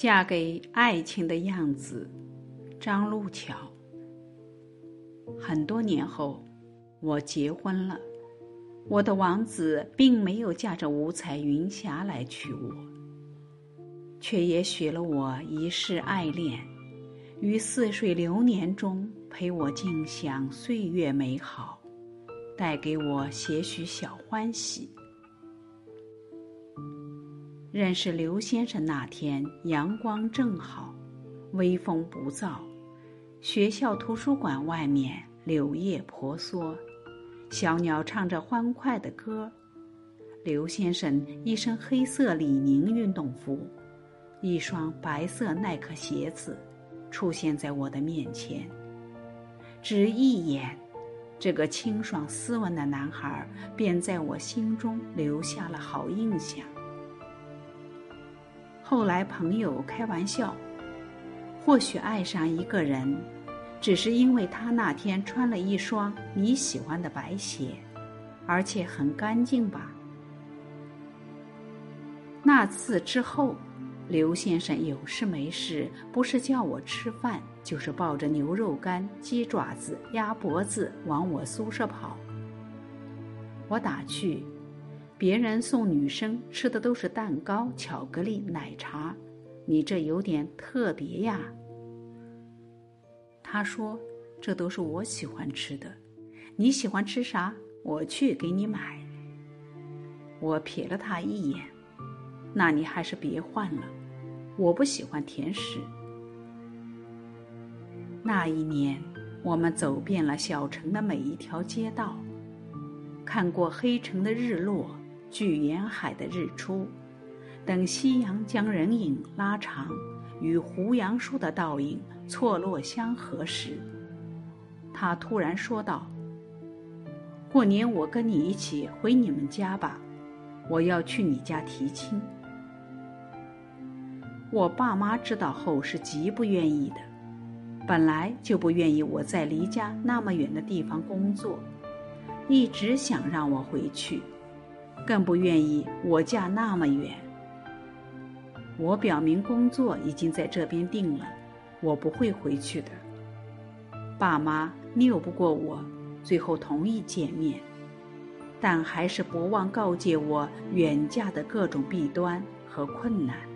嫁给爱情的样子，张路桥。很多年后，我结婚了，我的王子并没有驾着五彩云霞来娶我，却也许了我一世爱恋，于似水流年中陪我尽享岁月美好，带给我些许小欢喜。认识刘先生那天，阳光正好，微风不燥。学校图书馆外面柳叶婆娑，小鸟唱着欢快的歌。刘先生一身黑色李宁运动服，一双白色耐克鞋子，出现在我的面前。只一眼，这个清爽斯文的男孩便在我心中留下了好印象。后来朋友开玩笑，或许爱上一个人，只是因为他那天穿了一双你喜欢的白鞋，而且很干净吧。那次之后，刘先生有事没事，不是叫我吃饭，就是抱着牛肉干、鸡爪子、鸭脖子往我宿舍跑。我打趣。别人送女生吃的都是蛋糕、巧克力、奶茶，你这有点特别呀。他说：“这都是我喜欢吃的，你喜欢吃啥？我去给你买。”我瞥了他一眼，那你还是别换了，我不喜欢甜食。那一年，我们走遍了小城的每一条街道，看过黑城的日落。距沿海的日出，等夕阳将人影拉长，与胡杨树的倒影错落相合时，他突然说道：“过年我跟你一起回你们家吧，我要去你家提亲。”我爸妈知道后是极不愿意的，本来就不愿意我在离家那么远的地方工作，一直想让我回去。更不愿意我嫁那么远。我表明工作已经在这边定了，我不会回去的。爸妈拗不过我，最后同意见面，但还是不忘告诫我远嫁的各种弊端和困难。